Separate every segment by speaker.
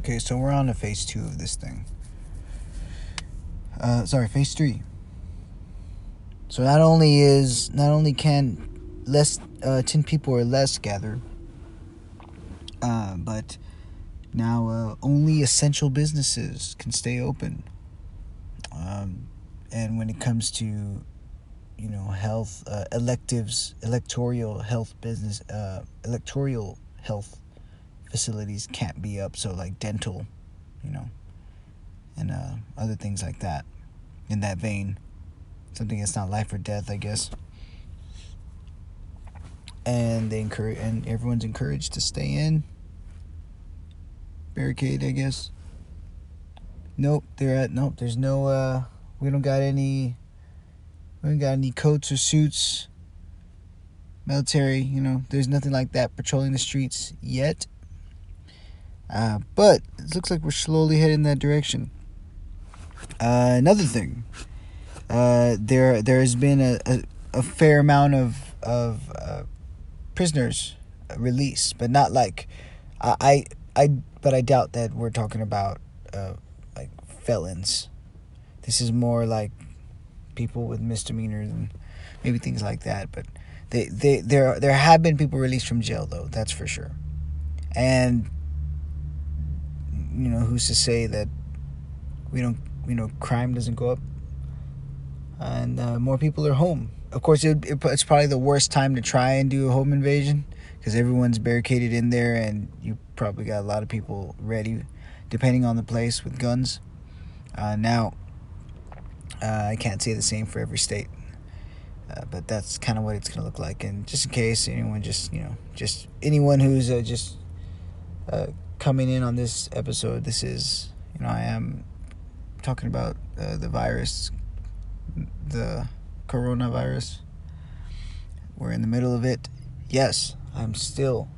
Speaker 1: Okay, so we're on to phase two of this thing. Uh, sorry, phase three. So not only is not only can less uh, ten people or less gather, uh, but now uh, only essential businesses can stay open. Um, and when it comes to, you know, health uh, electives, electoral health business, uh, electoral health facilities can't be up. So like dental, you know, and uh, other things like that. In that vein, something that's not life or death, I guess. And they encourage, and everyone's encouraged to stay in. Barricade, I guess. Nope, they're at nope. There's no. uh We don't got any. We don't got any coats or suits. Military, you know, there's nothing like that patrolling the streets yet. Uh, but it looks like we're slowly heading in that direction. Uh, another thing, uh, there there has been a, a, a fair amount of of uh, prisoners released, but not like I, I I but I doubt that we're talking about uh, like felons. This is more like people with misdemeanors and maybe things like that. But they, they there there have been people released from jail though, that's for sure. And you know, who's to say that we don't, you know, crime doesn't go up, and uh, more people are home. Of course, it, it, it's probably the worst time to try and do a home invasion because everyone's barricaded in there, and you probably got a lot of people ready, depending on the place, with guns. Uh, now, uh, I can't say the same for every state. Uh, but that's kind of what it's going to look like. And just in case anyone just, you know, just anyone who's uh, just uh, coming in on this episode, this is, you know, I am talking about uh, the virus, the coronavirus. We're in the middle of it. Yes, I'm still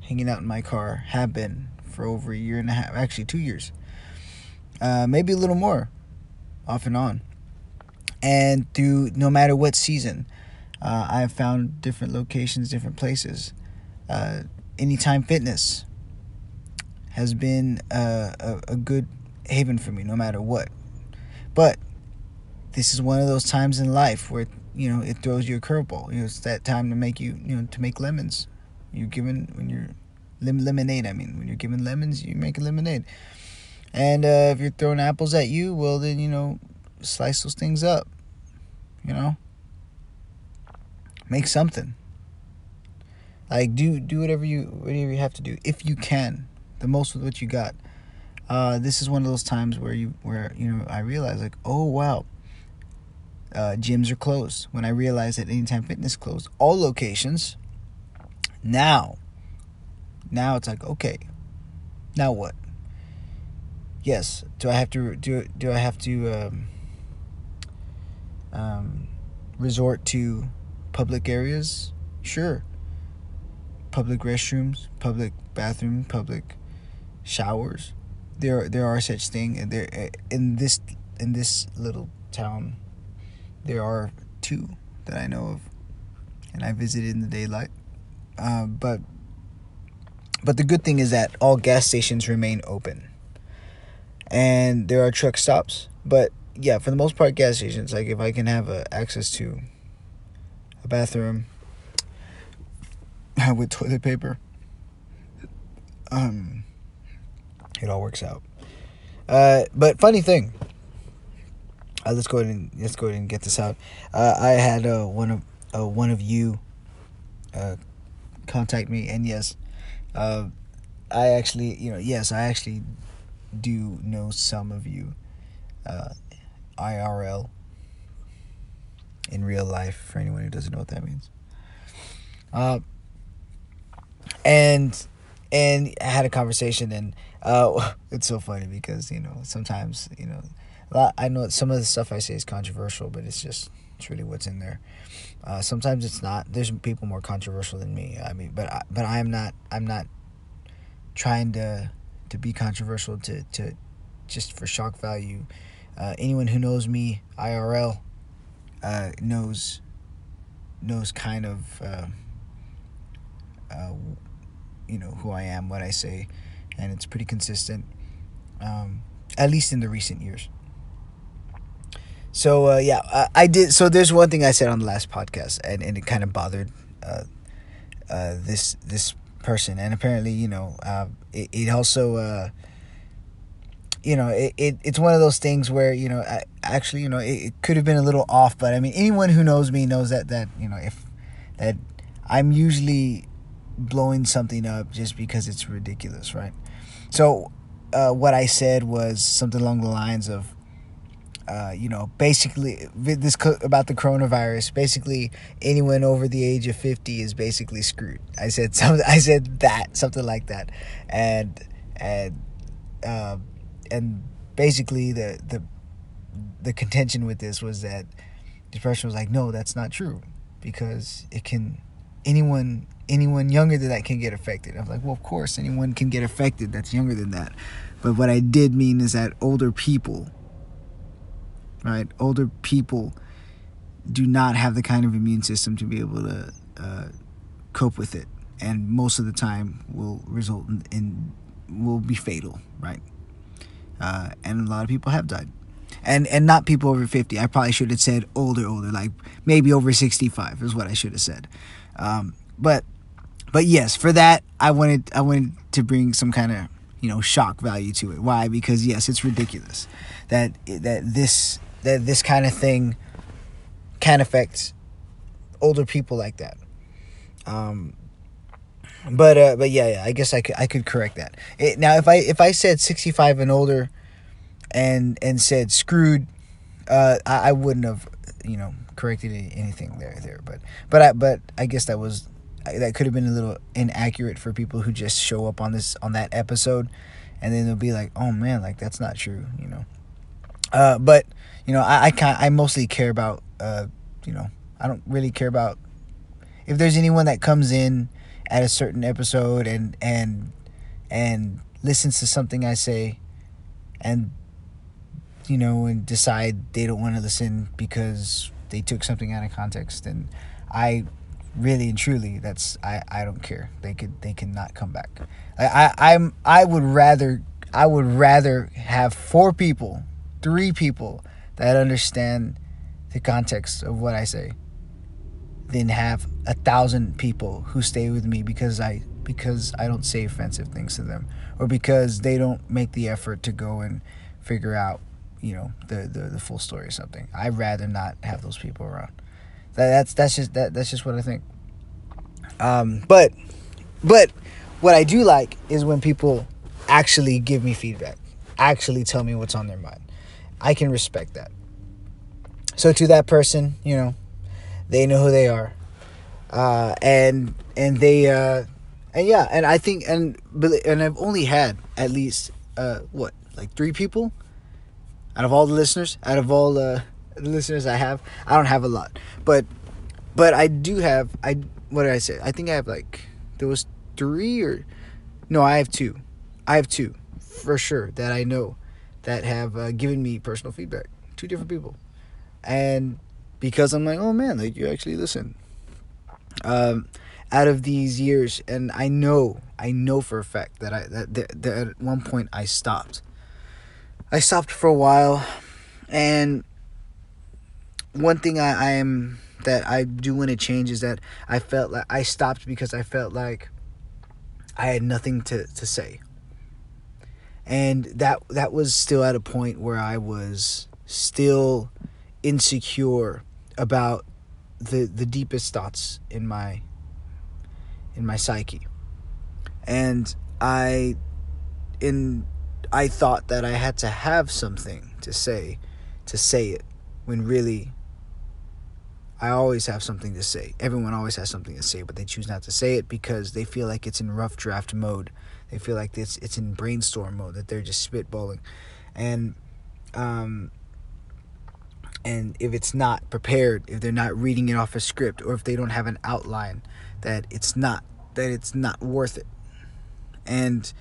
Speaker 1: hanging out in my car, have been for over a year and a half, actually, two years. Uh, maybe a little more, off and on. And through no matter what season, uh, I've found different locations, different places. Uh, Anytime Fitness has been a, a, a good haven for me, no matter what. But this is one of those times in life where you know it throws you a curveball. You know, it's that time to make you you know to make lemons. You're given when you're lim- lemonade. I mean, when you're given lemons, you make a lemonade. And uh, if you're throwing apples at you, well then you know slice those things up. You know, make something. Like do do whatever you whatever you have to do if you can, the most with what you got. Uh, this is one of those times where you where you know I realize like oh wow. Uh, gyms are closed. When I realized that Anytime Fitness closed all locations, now, now it's like okay, now what? Yes, do I have to do do I have to um, um, resort to public areas? Sure. Public restrooms, public bathroom, public showers. There, there are such thing. There in this in this little town, there are two that I know of, and I visited in the daylight. Uh, but but the good thing is that all gas stations remain open, and there are truck stops. But yeah, for the most part, gas stations. Like if I can have uh, access to a bathroom with toilet paper, um, it all works out. Uh, but funny thing, uh, let's go ahead and let's go ahead and get this out. Uh, I had uh, one of uh, one of you uh, contact me, and yes, uh, I actually, you know, yes, I actually do know some of you, uh, IRL, in real life. For anyone who doesn't know what that means, uh, and and I had a conversation, and uh, it's so funny because you know sometimes you know. I know some of the stuff I say is controversial, but it's just it's really what's in there. Uh, sometimes it's not. There's people more controversial than me. I mean, but I, but I'm not. I'm not trying to to be controversial to to just for shock value. Uh, anyone who knows me IRL uh, knows knows kind of uh, uh, you know who I am, what I say, and it's pretty consistent, um, at least in the recent years. So uh, yeah, I, I, did. So there's one thing I said on the last podcast, and, and it kind of bothered uh, uh, this this person, and apparently, you know, uh, it, it also, uh, you know, it, it it's one of those things where you know, I, actually, you know, it, it could have been a little off, but I mean, anyone who knows me knows that that you know, if that I'm usually blowing something up just because it's ridiculous, right? So, uh, what I said was something along the lines of uh, you know, basically this co- about the coronavirus. Basically, anyone over the age of fifty is basically screwed. I said something. I said that something like that, and and uh, and basically the the the contention with this was that the person was like, no, that's not true, because it can anyone anyone younger than that can get affected. I was like, well, of course, anyone can get affected that's younger than that. But what I did mean is that older people right? Older people do not have the kind of immune system to be able to uh, cope with it, and most of the time will result in, in will be fatal, right? Uh, and a lot of people have died, and and not people over fifty. I probably should have said older, older, like maybe over sixty five is what I should have said. Um, but but yes, for that I wanted I wanted to bring some kind of you know shock value to it. Why? Because yes, it's ridiculous that that this that this kind of thing can affect older people like that. Um, but uh, but yeah, yeah, I guess I could I could correct that. It, now if I if I said sixty five and older, and and said screwed, uh, I, I wouldn't have you know corrected anything there there. But but I but I guess that was that could have been a little inaccurate for people who just show up on this on that episode, and then they'll be like, oh man, like that's not true, you know. Uh, but you know, I I, can I mostly care about uh, you know, I don't really care about if there's anyone that comes in at a certain episode and and and listens to something I say and you know and decide they don't want to listen because they took something out of context and I really and truly that's I, I don't care they could they cannot come back I, I I'm I would rather I would rather have four people three people that understand the context of what I say than have a thousand people who stay with me because I because I don't say offensive things to them or because they don't make the effort to go and figure out you know the the, the full story or something. I'd rather not have those people around. That, that's that's just that that's just what I think. Um, but but what I do like is when people actually give me feedback, actually tell me what's on their mind. I can respect that. So to that person, you know, they know who they are, uh, and and they uh, and yeah, and I think and and I've only had at least uh, what like three people out of all the listeners, out of all the listeners I have. I don't have a lot, but but I do have I what did I say? I think I have like there was three or no, I have two. I have two for sure that I know that have uh, given me personal feedback. Two different people, and because I'm like, oh man, like you actually listen. Um, out of these years, and I know, I know for a fact that I that, that, that at one point I stopped. I stopped for a while, and one thing I, I am that I do want to change is that I felt like I stopped because I felt like I had nothing to, to say. And that that was still at a point where I was still insecure about the the deepest thoughts in my in my psyche. And I in I thought that I had to have something to say to say it when really I always have something to say. Everyone always has something to say, but they choose not to say it because they feel like it's in rough draft mode they feel like it's it's in brainstorm mode that they're just spitballing, and um, and if it's not prepared, if they're not reading it off a script, or if they don't have an outline, that it's not that it's not worth it. And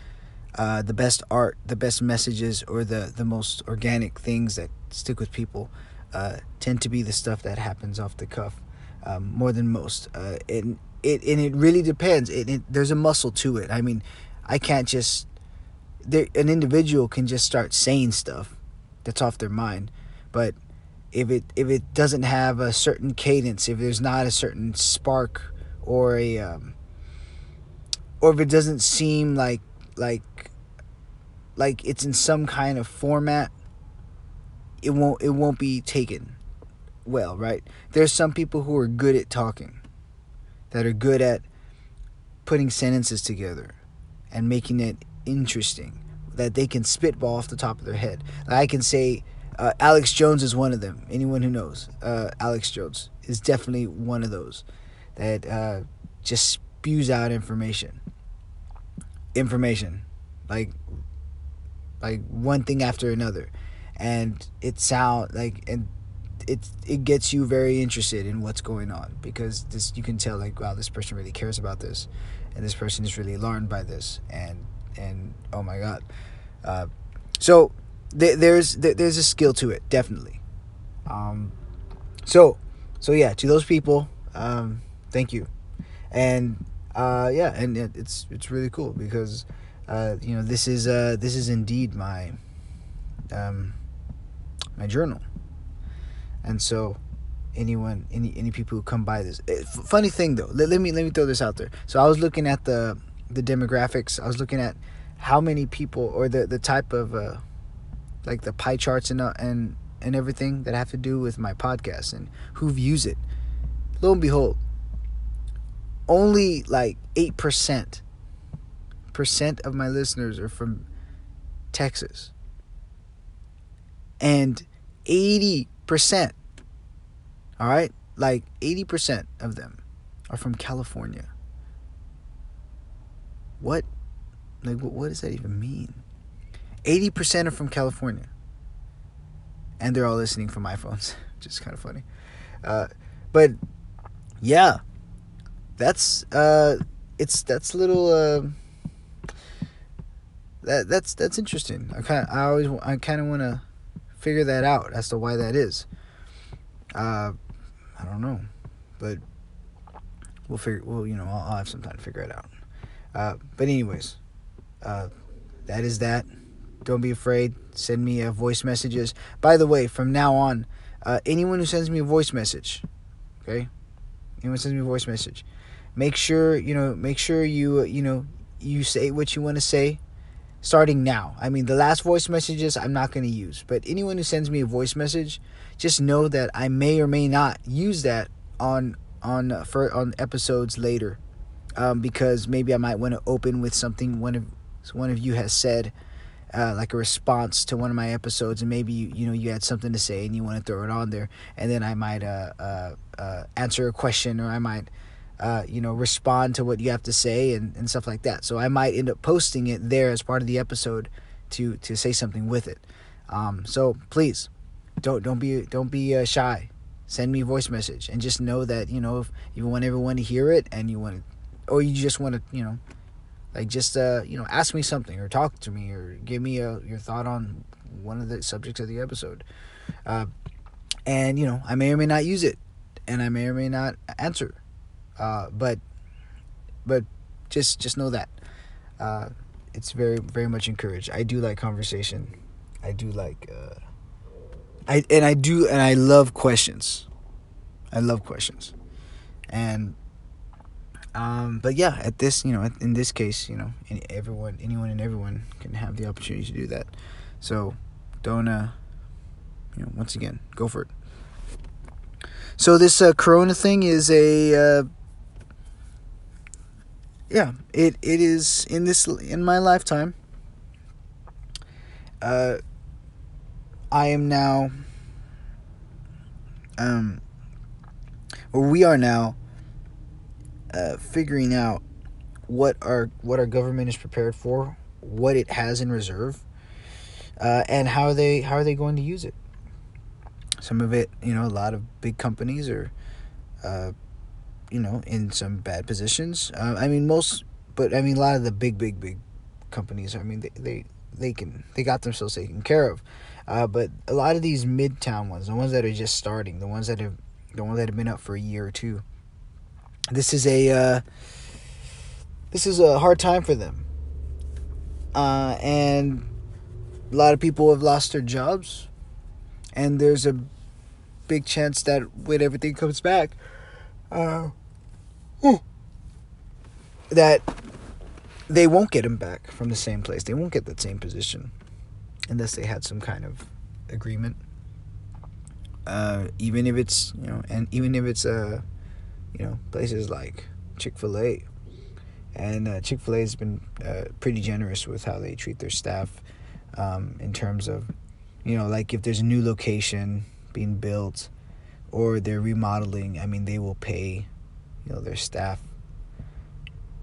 Speaker 1: uh, the best art, the best messages, or the the most organic things that stick with people uh, tend to be the stuff that happens off the cuff um, more than most. Uh, and it and it really depends. It, it, there's a muscle to it. I mean, I can't just there. an individual can just start saying stuff that's off their mind, but if it if it doesn't have a certain cadence, if there's not a certain spark or a um, or if it doesn't seem like like like it's in some kind of format, it won't it won't be taken well, right? There's some people who are good at talking, that are good at putting sentences together and making it interesting, that they can spitball off the top of their head. I can say uh, Alex Jones is one of them. Anyone who knows uh, Alex Jones is definitely one of those that uh, just spews out information. Information, like like one thing after another, and it sound like and it it gets you very interested in what's going on because this you can tell like wow this person really cares about this, and this person is really alarmed by this and and oh my god, uh, so th- there's th- there's a skill to it definitely, um, so so yeah to those people um, thank you, and uh, yeah and it, it's it's really cool because uh, you know this is uh, this is indeed my um, my journal and so anyone any any people who come by this it, eh, funny thing though let, let me let me throw this out there. So i was looking at the the demographics i was looking at how many people or the the type of uh like the pie charts and uh, and and everything that have to do with my podcast and who views it. Lo and behold only like 8% of my listeners are from texas. And 80 percent. All right, like eighty percent of them are from California. What, like, what, what does that even mean? Eighty percent are from California, and they're all listening from iPhones, which is kind of funny. Uh, but yeah, that's uh, it's that's a little. Uh, that that's that's interesting. I kind I always I kind of want to figure that out as to why that is. Uh, I don't know, but we'll figure. Well, you know, I'll, I'll have some time to figure it out. Uh, but anyways, uh, that is that. Don't be afraid. Send me uh, voice messages. By the way, from now on, uh, anyone who sends me a voice message, okay, anyone sends me a voice message, make sure you know. Make sure you you know you say what you want to say starting now. I mean, the last voice messages I'm not going to use, but anyone who sends me a voice message, just know that I may or may not use that on on uh, for on episodes later, um, because maybe I might want to open with something one of one of you has said. Uh, like a response to one of my episodes, and maybe you you know you had something to say and you want to throw it on there, and then I might uh, uh, uh answer a question or I might uh, you know, respond to what you have to say and, and stuff like that. So I might end up posting it there as part of the episode to to say something with it. Um, so please don't don't be don't be uh, shy. Send me a voice message and just know that you know if you want everyone to hear it and you want to, or you just want to you know, like just uh you know ask me something or talk to me or give me a, your thought on one of the subjects of the episode. Uh, and you know I may or may not use it, and I may or may not answer uh, but but just just know that uh, it's very very much encouraged. I do like conversation. I do like uh, I and I do and I love questions. I love questions, and um, but yeah, at this you know in this case you know everyone anyone and everyone can have the opportunity to do that. So don't uh you know once again go for it. So this uh, Corona thing is a uh, yeah, it it is in this in my lifetime. Uh, I am now, um, or we are now, uh, figuring out what our what our government is prepared for, what it has in reserve, uh, and how are they how are they going to use it. Some of it, you know, a lot of big companies are. Uh, you know, in some bad positions. Uh, I mean, most, but I mean, a lot of the big, big, big companies. I mean, they they, they can they got themselves taken care of. Uh, but a lot of these midtown ones, the ones that are just starting, the ones that have the ones that have been up for a year or two. This is a uh, this is a hard time for them. uh, and a lot of people have lost their jobs, and there's a big chance that when everything comes back, uh, that they won't get him back from the same place. They won't get that same position unless they had some kind of agreement. Uh, even if it's you know, and even if it's uh, you know, places like Chick Fil A, and uh, Chick Fil A has been uh, pretty generous with how they treat their staff, um, in terms of, you know, like if there's a new location being built, or they're remodeling. I mean, they will pay, you know, their staff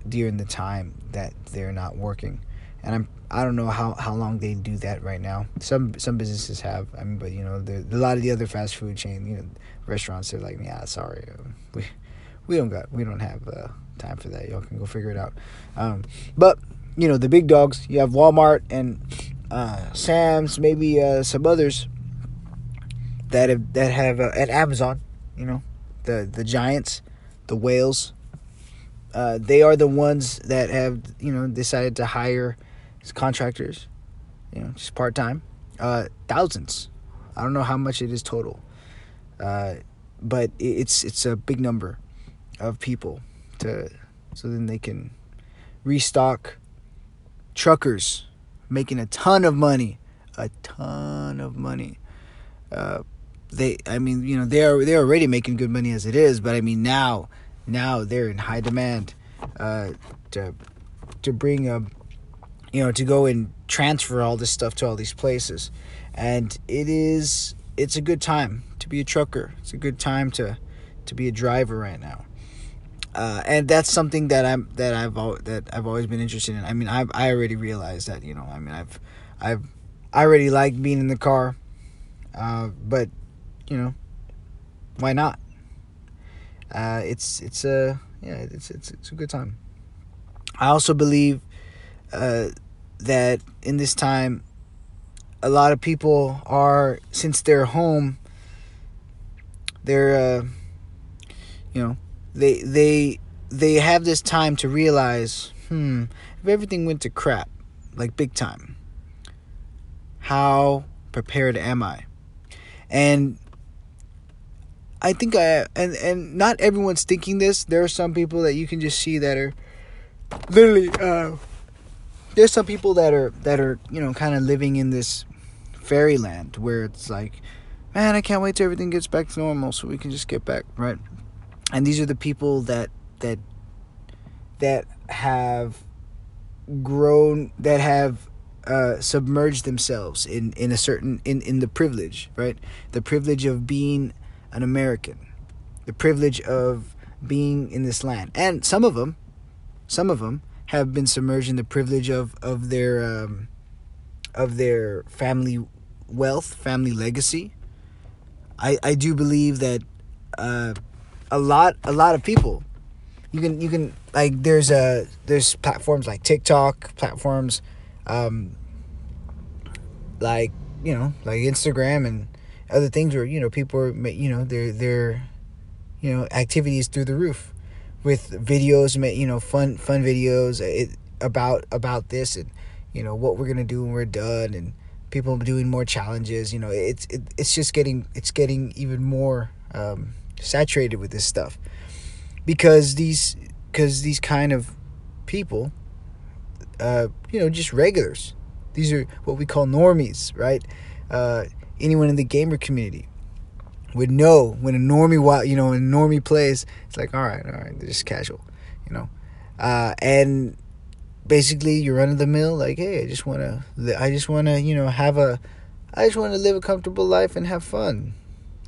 Speaker 1: during the time that they're not working and I'm I don't know how, how long they do that right now. Some some businesses have. I mean, but you know, the, a lot of the other fast food chain, you know, restaurants, they're like, yeah, sorry, uh, we we don't got we don't have uh, time for that. Y'all can go figure it out. Um, but you know, the big dogs, you have Walmart and uh, Sam's, maybe uh, some others that have that have uh, at Amazon. You know, the the giants, the whales. Uh, they are the ones that have you know decided to hire contractors, you know, just part time. Uh, thousands. I don't know how much it is total, uh, but it's it's a big number of people to so then they can restock. Truckers making a ton of money, a ton of money. They, I mean, you know, they are they're already making good money as it is, but I mean now, now they're in high demand uh, to to bring a you know, to go and transfer all this stuff to all these places. And it is it's a good time to be a trucker. It's a good time to to be a driver right now. Uh, and that's something that I'm that I've that I've always been interested in. I mean, I've I already realized that you know. I mean, I've I've I already like being in the car, uh, but you know, why not? Uh, it's it's a yeah, it's it's it's a good time. I also believe uh, that in this time, a lot of people are since they're home, they're uh, you know they they they have this time to realize, hmm, if everything went to crap, like big time, how prepared am I? And I think I and and not everyone's thinking this. There are some people that you can just see that are literally uh, there's some people that are that are you know kind of living in this fairyland where it's like man i can't wait till everything gets back to normal so we can just get back right and these are the people that that that have grown that have uh, submerged themselves in in a certain in in the privilege right the privilege of being an american the privilege of being in this land and some of them some of them have been submerged in the privilege of of their um, of their family wealth, family legacy. I I do believe that uh, a lot a lot of people you can you can like there's a there's platforms like TikTok platforms um, like you know like Instagram and other things where you know people are you know their their you know activities through the roof with videos, you know, fun fun videos it, about about this and you know what we're gonna do when we're done and people doing more challenges. You know, it's it, it's just getting it's getting even more um, saturated with this stuff because these because these kind of people, uh, you know, just regulars. These are what we call normies, right? Uh, anyone in the gamer community would know when a normie you know a normie plays it's like all right all right they're just casual you know? Uh, and basically you're running the mill like hey i just want to i just want to you know have a i just want to live a comfortable life and have fun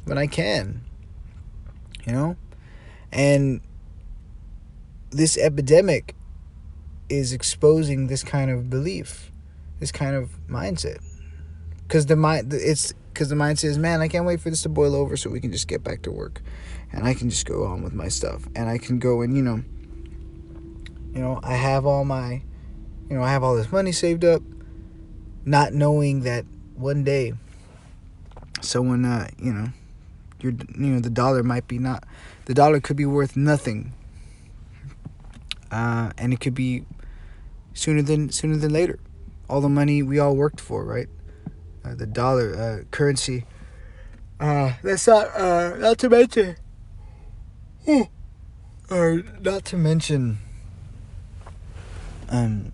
Speaker 1: when i can you know? And this epidemic is exposing this kind of belief this kind of mindset. Because the mind it's because the mindset is, man, I can't wait for this to boil over so we can just get back to work, and I can just go on with my stuff, and I can go and you know, you know, I have all my, you know, I have all this money saved up, not knowing that one day, someone, uh, you know, your, you know, the dollar might be not, the dollar could be worth nothing, uh, and it could be sooner than sooner than later, all the money we all worked for, right? Uh, the dollar uh, currency. Uh, that's not uh, not to mention, or not to mention, um,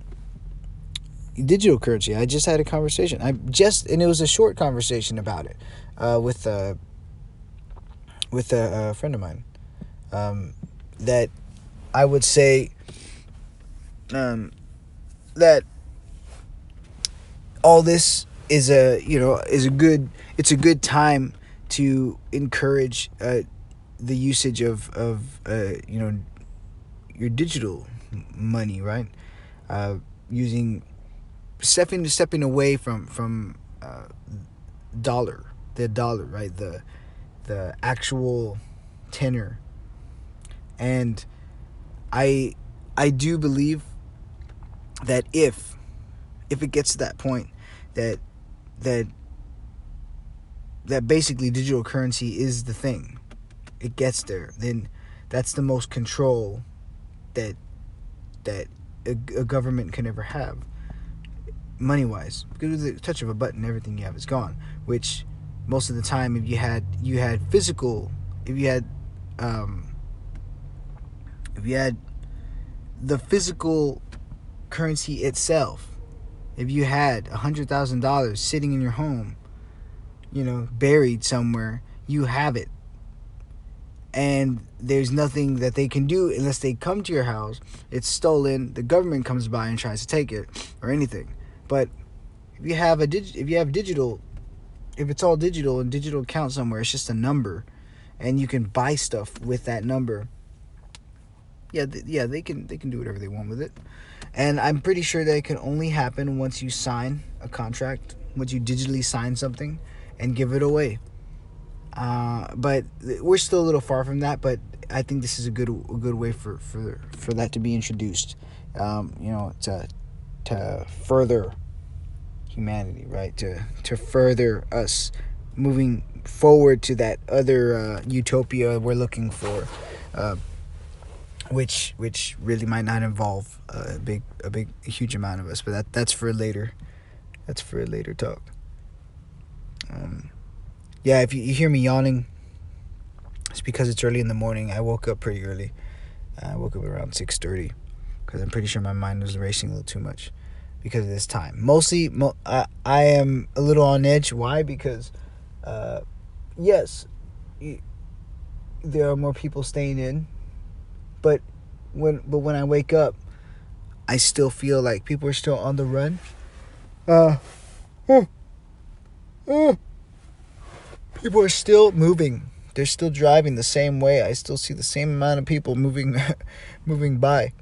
Speaker 1: digital currency. I just had a conversation. I just and it was a short conversation about it uh, with a with a, a friend of mine. Um, that I would say um, that all this is a you know is a good it's a good time to encourage uh, the usage of of uh, you know your digital money right? Uh, using stepping stepping away from from uh, dollar the dollar right? The the actual tenor. And i i do believe that if if it gets to that point that that that basically digital currency is the thing. It gets there. Then that's the most control that that a, a government can ever have money wise because with the touch of a button everything you have is gone which most of the time if you had you had physical if you had um if you had the physical currency itself if you had a hundred thousand dollars sitting in your home you know buried somewhere you have it. And there's nothing that they can do unless they come to your house. It's stolen. The government comes by and tries to take it or anything. But if you have a dig- if you have digital, if it's all digital and digital account somewhere, it's just a number, and you can buy stuff with that number. Yeah, th- yeah, they can they can do whatever they want with it, and I'm pretty sure that it can only happen once you sign a contract, once you digitally sign something, and give it away. Uh, but we're still a little far from that. But I think this is a good a good way for for for that to be introduced. Um, you know, to to further humanity, right? To to further us moving forward to that other uh, utopia we're looking for, uh, which which really might not involve a big a big a huge amount of us, but that that's for later. That's for a later talk. Um, yeah, if you, you hear me yawning, it's because it's early in the morning. I woke up pretty early. I woke up around six thirty because I'm pretty sure my mind was racing a little too much because of this time. Mostly, mo- I, I am a little on edge. Why? Because, uh, yes, there are more people staying in, but when but when I wake up, I still feel like people are still on the run. Uh, people are still moving. They're still driving the same way. I still see the same amount of people moving, moving by.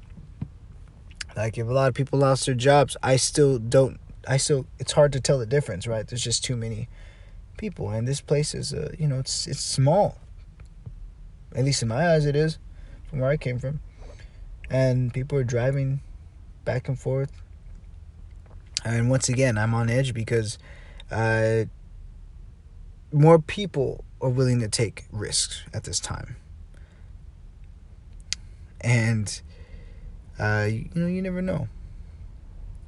Speaker 1: Like if a lot of people lost their jobs, I still don't. I still. It's hard to tell the difference, right? There's just too many people, and this place is, uh, you know, it's it's small. At least in my eyes, it is, from where I came from, and people are driving back and forth. And once again, I'm on edge because uh, more people are willing to take risks at this time, and uh, you, know, you never know.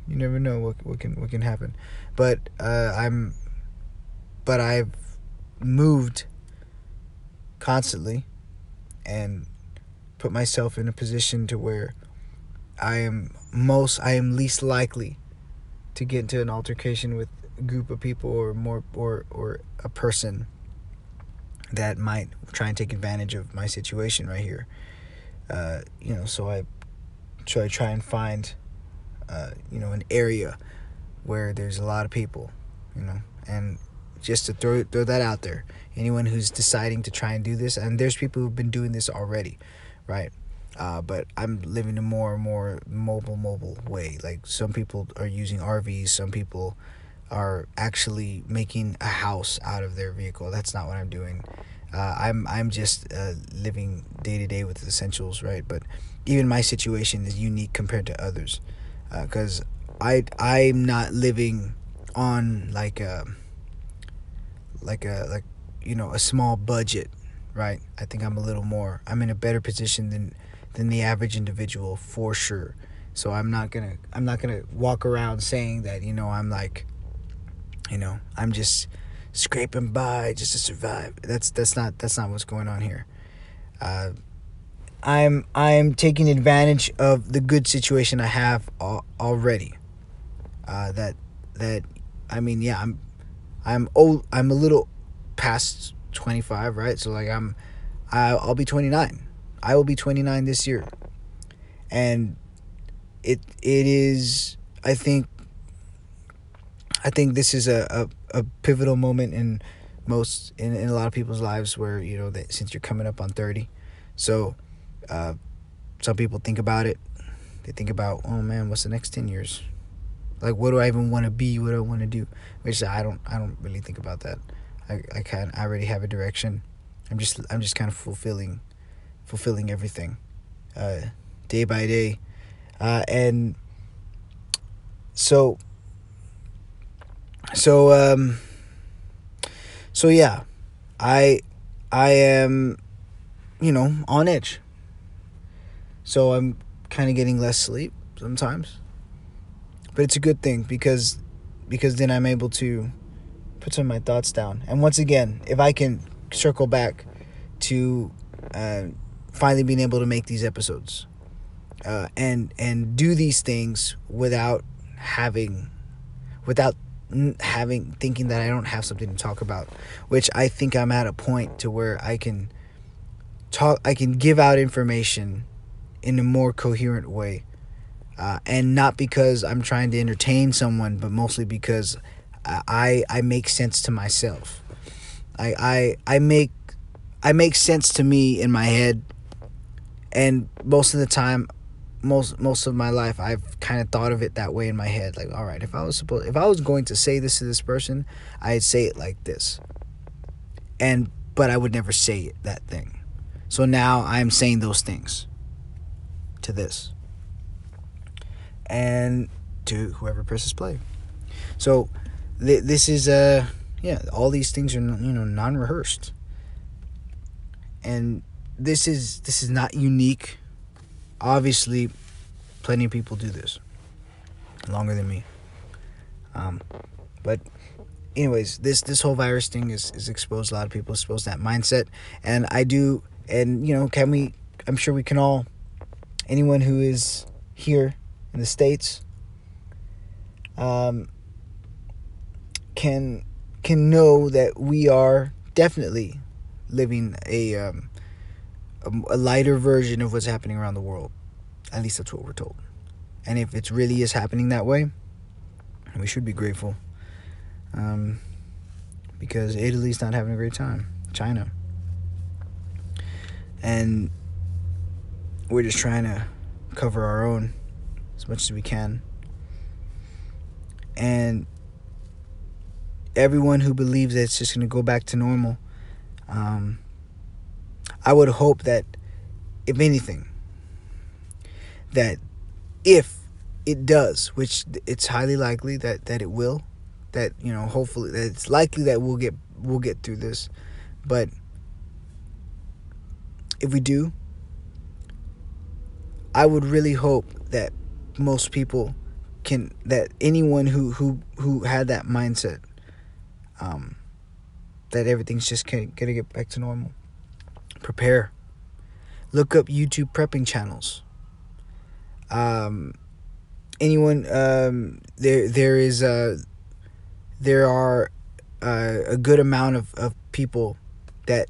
Speaker 1: You never know what what can what can happen, but uh, I'm, but I've moved constantly, and put myself in a position to where I am most I am least likely to get into an altercation with a group of people or more or or a person that might try and take advantage of my situation right here. Uh, you know, so I so I try and find, uh, you know, an area where there's a lot of people, you know, and just to throw throw that out there. Anyone who's deciding to try and do this, and there's people who've been doing this already, right? Uh, but I'm living a more and more mobile, mobile way. Like some people are using RVs, some people are actually making a house out of their vehicle. That's not what I'm doing. Uh, I'm I'm just uh, living day to day with essentials, right? But even my situation is unique compared to others, because uh, I I'm not living on like a like a like you know a small budget, right? I think I'm a little more. I'm in a better position than than the average individual for sure. So I'm not gonna I'm not gonna walk around saying that you know I'm like, you know I'm just scraping by just to survive. That's that's not that's not what's going on here. Uh, I'm I'm taking advantage of the good situation I have al- already. Uh, that that I mean yeah I'm I'm old I'm a little past 25 right? So like I'm I'll be 29 I will be 29 this year. And it it is I think I think this is a, a, a pivotal moment in most in, in a lot of people's lives where you know that since you're coming up on 30 so uh, some people think about it. They think about oh man what's the next 10 years? Like what do I even want to be? What do I want to do? Which I don't I don't really think about that I, I kind I already have a direction. I'm just I'm just kind of fulfilling fulfilling everything uh, day by day. Uh, and so so um so yeah i i am you know on edge. So i'm kind of getting less sleep sometimes. But it's a good thing because because then i'm able to put some of my thoughts down. And once again if i can circle back to uh, finally being able to make these episodes uh, and and do these things without having without having thinking that I don't have something to talk about which I think I'm at a point to where I can talk I can give out information in a more coherent way uh, and not because I'm trying to entertain someone but mostly because I I make sense to myself. I I I make I make sense to me in my head. And most of the time most most of my life I've kind of thought of it that way in my head. Like all right if I was supposed if I was going to say this to this person I'd say it like this. And but I would never say it, that thing. So now I'm saying those things to this. And to whoever presses play. So th- this is uh yeah all these things are you know non-rehearsed. And this is this is not unique. Obviously plenty of people do this. Longer than me. Um, but anyways this this whole virus thing is, is exposed a lot of people exposed that mindset. And i do and you know can we i'm sure we can all anyone who is here in the states um, can can know that we are definitely living a um, a, lighter version of what's happening around the world. At least that's what we're told. And if it really is happening that way, we should be grateful. Um, because Italy's not having a great time. China. And we're just trying to cover our own as much as we can. And everyone who believes that it's just going to go back to normal, um, I would hope that, if anything, that if it does, which it's highly likely that, that it will, that you know, hopefully, that it's likely that we'll get we'll get through this, but if we do, I would really hope that most people can that anyone who who who had that mindset um that everything's just gonna, gonna get back to normal prepare. Look up YouTube prepping channels. Um, anyone um, there there is a there are uh, a good amount of, of people that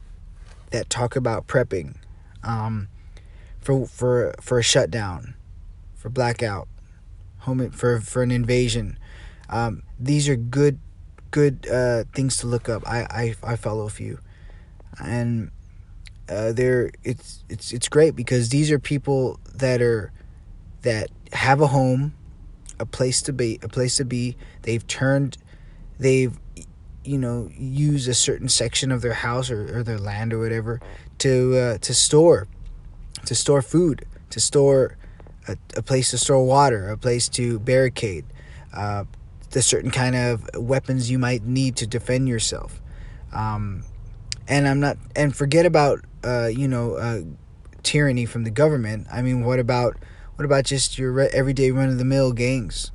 Speaker 1: that talk about prepping um, for for for a shutdown, for blackout, home for for an invasion. Um, these are good good uh, things to look up. I, I I follow a few, and uh, they're it's it's it's great because these are people that are that have a home, a place to be, a place to be. They've turned, they've you know used a certain section of their house or, or their land or whatever to uh, to store, to store food, to store a, a place to store water, a place to barricade, uh, the certain kind of weapons you might need to defend yourself. Um, and I'm not and forget about uh, you know uh, tyranny from the government. I mean, what about What about just your everyday run of the mill gangs?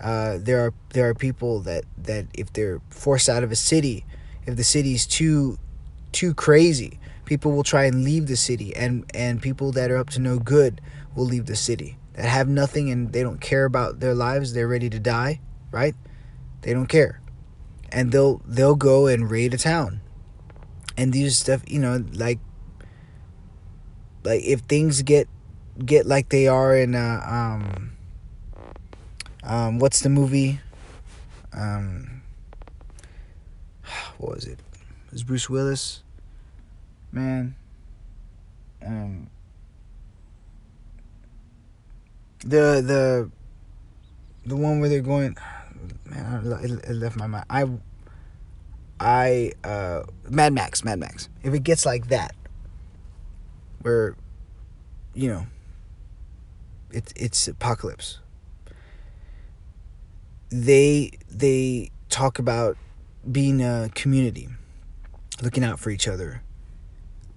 Speaker 1: Uh, there are there are people that that if they're forced out of a city, if the city's too too crazy, people will try and leave the city, and and people that are up to no good will leave the city. That have nothing and they don't care about their lives. They're ready to die, right? They don't care, and they'll they'll go and raid a town, and these stuff, you know, like like if things get get like they are in uh, um um what's the movie? Um what was it? It was Bruce Willis. Man. Um the the the one where they're going man it, it left my mind. I i uh mad max mad max. If it gets like that where you know it's it's apocalypse. They they talk about being a community looking out for each other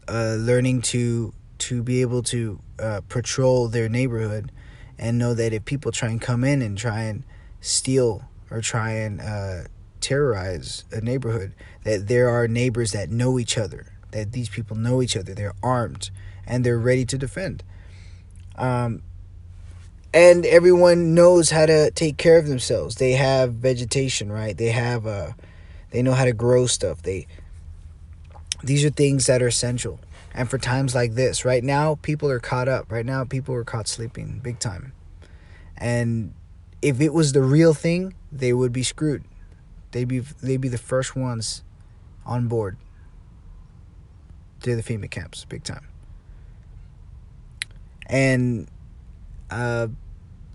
Speaker 1: uh, learning to to be able to uh, patrol their neighborhood and know that if people try and come in and try and steal or try and uh, terrorize a neighborhood that there are neighbors that know each other that these people know each other they're armed and they're ready to defend um, and everyone knows how to take care of themselves. They have vegetation, right? They have uh they know how to grow stuff. They these are things that are essential. And for times like this, right now people are caught up. Right now people are caught sleeping big time. And if it was the real thing, they would be screwed. They'd be they'd be the first ones on board to the FEMA camps, big time. And uh,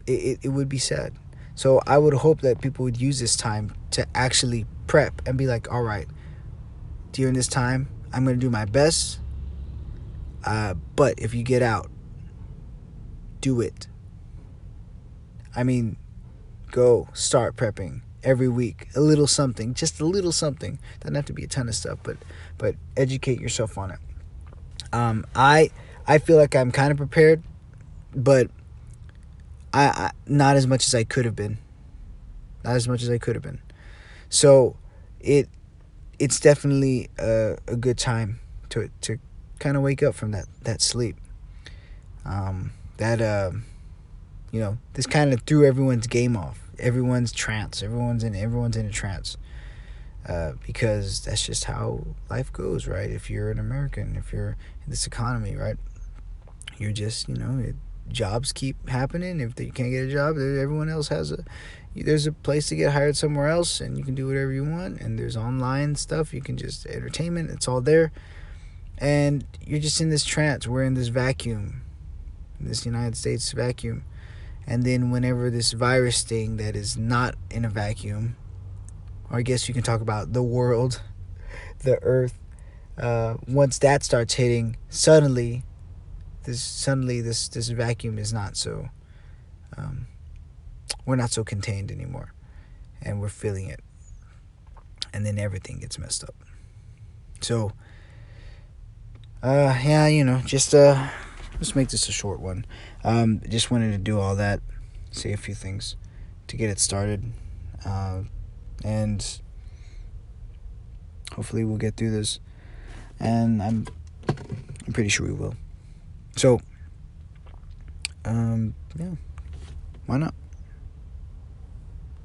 Speaker 1: it, it would be sad. So I would hope that people would use this time to actually prep and be like, all right, during this time, I'm going to do my best. Uh, but if you get out, do it. I mean, go start prepping every week, a little something, just a little something. Doesn't have to be a ton of stuff, but but educate yourself on it. Um, I I feel like I'm kind of prepared, but I, I not as much as I could have been. Not as much as I could have been. So it it's definitely a, a good time to to kind of wake up from that that sleep. Um, that uh, you know, this kind of threw everyone's game off. Everyone's trance. Everyone's in everyone's in a trance. Uh, because that's just how life goes, right? If you're an American, if you're in this economy, right? You're just, you know, it, jobs keep happening. If you can't get a job, everyone else has a. There's a place to get hired somewhere else, and you can do whatever you want. And there's online stuff. You can just entertainment. It's all there, and you're just in this trance. We're in this vacuum, this United States vacuum, and then whenever this virus thing that is not in a vacuum, or I guess you can talk about the world, the Earth. Uh, once that starts hitting, suddenly this suddenly this this vacuum is not so um, we're not so contained anymore. And we're feeling it. And then everything gets messed up. So uh yeah you know just uh let's make this a short one um just wanted to do all that say a few things to get it started. Uh, and hopefully we'll get through this. And i'm i'm pretty sure we will. So, um, yeah, why not?